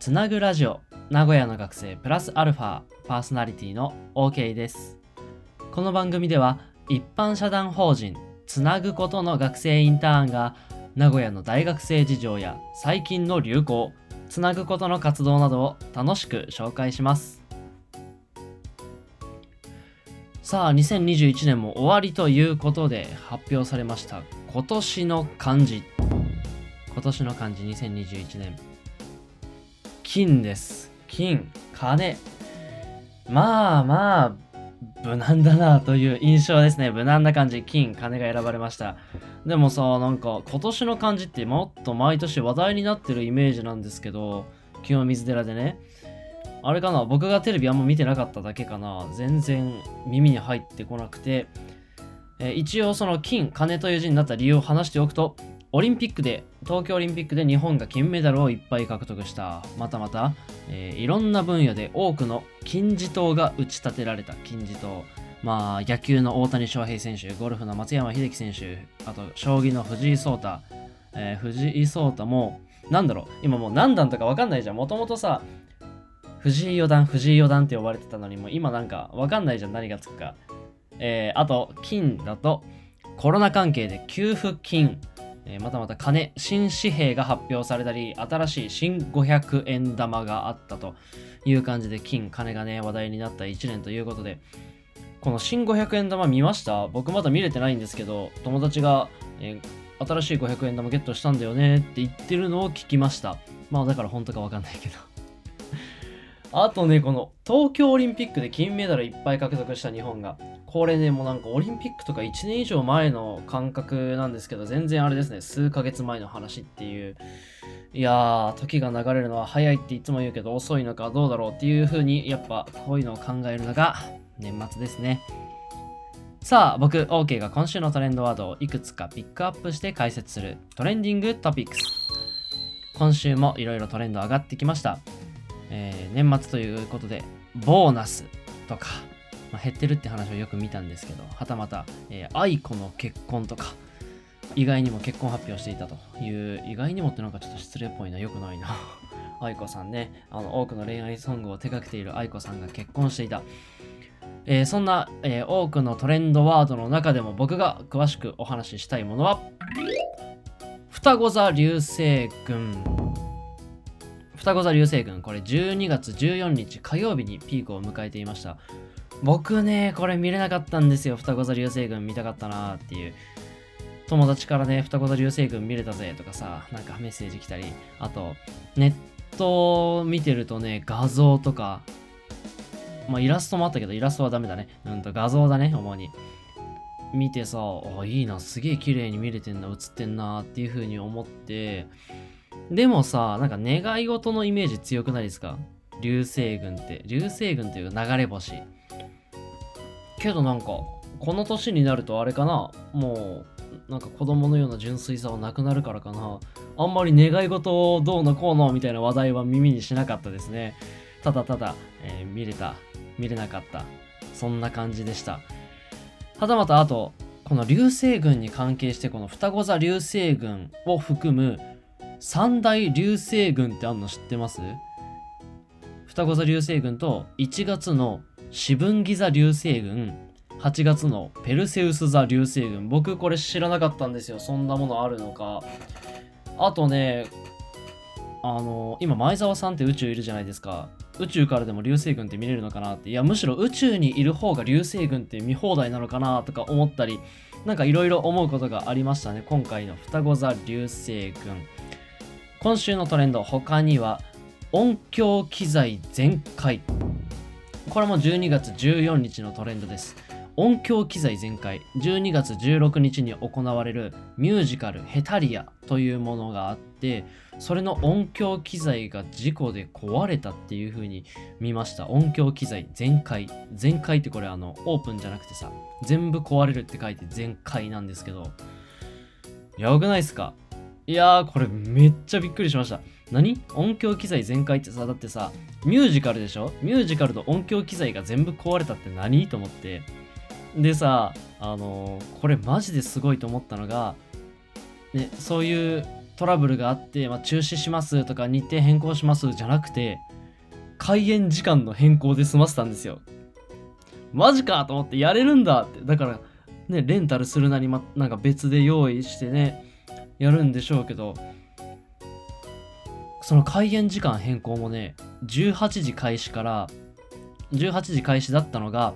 つなぐラジオ名古屋の学生プラスアルファパーソナリティの OK です。この番組では一般社団法人つなぐことの学生インターンが名古屋の大学生事情や最近の流行つなぐことの活動などを楽しく紹介します。さあ2021年も終わりということで発表されました今年の漢字。今年の漢字2021年金です。金金。まあまあ無難だなという印象ですね。無難な感じ金金が選ばれました。でもさなんか今年の漢字ってもっと毎年話題になってるイメージなんですけど清水寺でね。あれかな僕がテレビあんま見てなかっただけかな。全然耳に入ってこなくて、え一応その金金という字になった理由を話しておくとオリンピックで東京オリンピックで日本が金メダルをいっぱい獲得した。またまた、えーいろんな分野で多くの金字塔が打ち立てられた金字塔。まあ野球の大谷翔平選手ゴルフの松山英樹選手あと将棋の藤井聡太、えー藤井聡太もなんだろう今もう何段とか分かんないじゃん。もともとさ藤井四段藤井四段って呼ばれてたのにも今なんか分かんないじゃん何がつくか。えーあと金だとコロナ関係で給付金。えーまたまた金、新紙幣が発表されたり、新しい新500円玉があったという感じで、金、金がね、話題になった1年ということで、この新500円玉見ました？僕まだ見れてないんですけど、友達が、えー新しい500円玉ゲットしたんだよねって言ってるのを聞きました。まあだから本当かわかんないけど。あとね、この東京オリンピックで金メダルいっぱい獲得した日本が、これね、もうなんかオリンピックとか1年以上前の感覚なんですけど、全然あれですね、数ヶ月前の話っていう。いやー、時が流れるのは早いっていつも言うけど、遅いのかどうだろうっていう風に、やっぱこういうのを考えるのが年末ですね。さあ、僕、OK が今週のトレンドワードをいくつかピックアップして解説するトレンディングトピックス。今週もいろいろトレンド上がってきました。えー年末ということで、ボーナスとか、まあ、減ってるって話をよく見たんですけど、はたまた、えー愛子の結婚とか、意外にも結婚発表していたという、意外にもってなんかちょっと失礼っぽいな、よくないな。愛子さんね、あの多くの恋愛ソングを手掛けている愛子さんが結婚していた。えーそんな、えー多くのトレンドワードの中でも僕が詳しくお話ししたいものは、双子座流星群。双子座流星群、これ12月14日火曜日にピークを迎えていました。僕ね、これ見れなかったんですよ。双子座流星群見たかったなーっていう。友達からね、双子座流星群見れたぜとかさ、なんかメッセージ来たり、あと、ネット見てるとね、画像とか、まあイラストもあったけど、イラストはダメだね。うんと画像だね、主に。見てさ、あ、いいな、すげえ綺麗に見れてんな、映ってんなっていう風に思って、でもさ、なんか願い事のイメージ強くないですか？流星群って。流星群っていう流れ星。けどなんか、この年になるとあれかなもう、なんか子供のような純粋さはなくなるからかな。あんまり願い事をどうのこうのみたいな話題は耳にしなかったですね。ただただ、えー見れた、見れなかった。そんな感じでした。はたまたあと、この流星群に関係してこの双子座流星群を含む三大流星群ってあんの知ってます？双子座流星群と1月の四分岐座流星群8月のペルセウス座流星群。僕これ知らなかったんですよ。そんなものあるのか。あとねあの今前澤さんって宇宙いるじゃないですか。宇宙からでも流星群って見れるのかなって。いやむしろ宇宙にいる方が流星群って見放題なのかなとか思ったりなんかいろいろ思うことがありましたね。今回の双子座流星群。今週のトレンド他には音響機材全開。これも12月14日のトレンドです。音響機材全開。12月16日に行われるミュージカルヘタリアというものがあってそれの音響機材が事故で壊れたっていう風に見ました。音響機材全開。全開ってこれあのオープンじゃなくてさ全部壊れるって書いて全開なんですけど。やばくないっすか？いやーこれめっちゃびっくりしました。何？音響機材全開ってさだってさミュージカルでしょ？ミュージカルと音響機材が全部壊れたって何？と思って。でさあのーこれマジですごいと思ったのがねそういうトラブルがあって、まあ、中止しますとか日程変更しますじゃなくて開演時間の変更で済ませたんですよ。マジかと思ってやれるんだって。だからねレンタルするなり、ま、なんか別で用意してねやるんでしょうけど。その開演時間変更もね18時開始から18時開始だったのが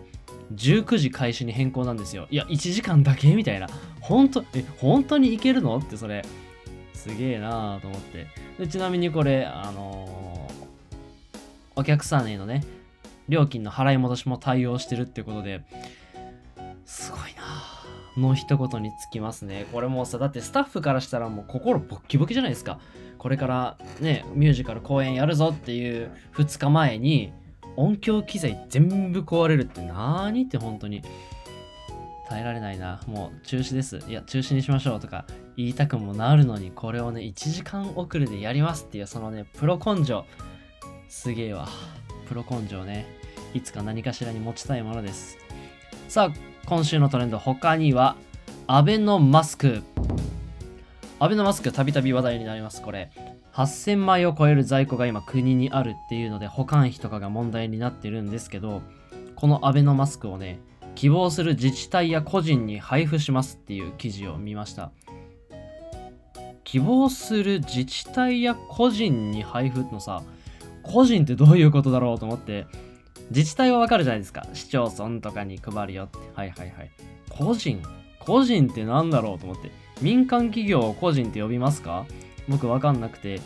19時開始に変更なんですよ。いや1時間だけみたいな。本当え本当にいけるのってそれ。すげえなーと思って。でちなみにこれあのーお客さんへのね料金の払い戻しも対応してるってことですごいの一言につきますね。これもさだってスタッフからしたらもう心ボッキボキじゃないですか。これからねミュージカル公演やるぞっていう2日前に音響機材全部壊れるって何って本当に。耐えられないな。もう中止です。いや中止にしましょうとか言いたくもなるのにこれをね1時間遅れでやりますっていうそのねプロ根性。すげえわ。プロ根性ね。いつか何かしらに持ちたいものです。さあ今週のトレンド他にはアベノマスク。アベノマスクたびたび話題になります。これ8000枚を超える在庫が今国にあるっていうので保管費とかが問題になってるんですけどこのアベノマスクをね希望する自治体や個人に配布しますっていう記事を見ました。希望する自治体や個人に配布のさ個人ってどういうことだろうと思って自治体はわかるじゃないですか。市町村とかに配るよって。はいはいはい。個人個人ってなんだろうと思って。民間企業を個人って呼びますか？僕わかんなくて。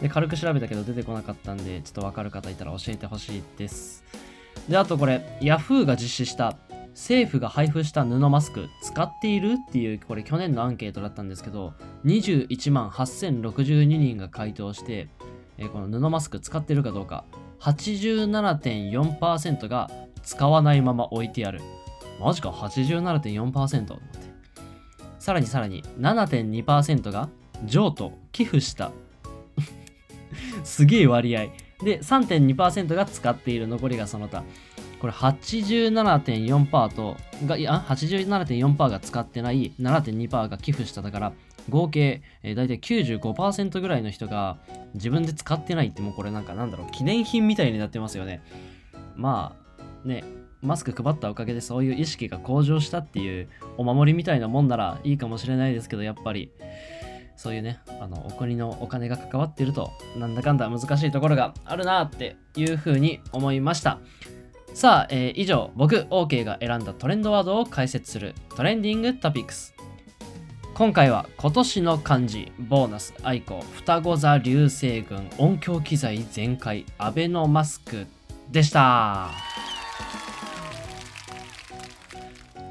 で軽く調べたけど出てこなかったんでちょっとわかる方いたら教えてほしいです。であとこれ Yahoo が実施した政府が配布した布マスク使っているっていうこれ去年のアンケートだったんですけど21万8062人が回答して、えーこの布マスク使ってるかどうか。87.4%が使わないまま置いてある。マジか？87.4%と思ってさらにさらに7.2%が譲渡寄付した。すげえ割合。で3.2%が使っている残りがその他。これ87.4%とがいや87.4%が使ってない7.2%が寄付しただから合計、え、大体95%ぐらいの人が自分で使ってないってもうこれなんかなんだろう記念品みたいになってますよね。まあねマスク配ったおかげでそういう意識が向上したっていうお守りみたいなもんならいいかもしれないですけどやっぱり。そういうねあのお国のお金が関わってるとなんだかんだ難しいところがあるなっていうふうに思いました。さあ、えー以上僕 OK が選んだトレンドワードを解説するトレンディングトピックス。今回は今年の漢字ボーナス愛子双子座流星群音響機材全開アベノマスクでした。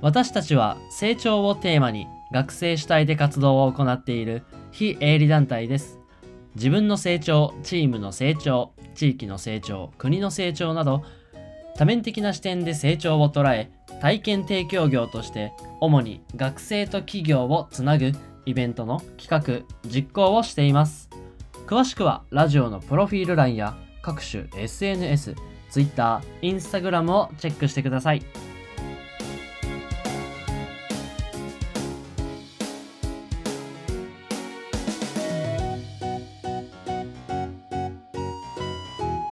私たちは成長をテーマに学生主体で活動を行っている非営利団体です。自分の成長チームの成長地域の成長国の成長など多面的な視点で成長を捉え体験提供業として主に学生と企業をつなぐイベントの企画実行をしています。詳しくはラジオのプロフィール欄や各種 SNS、Twitter、Instagram をチェックしてください。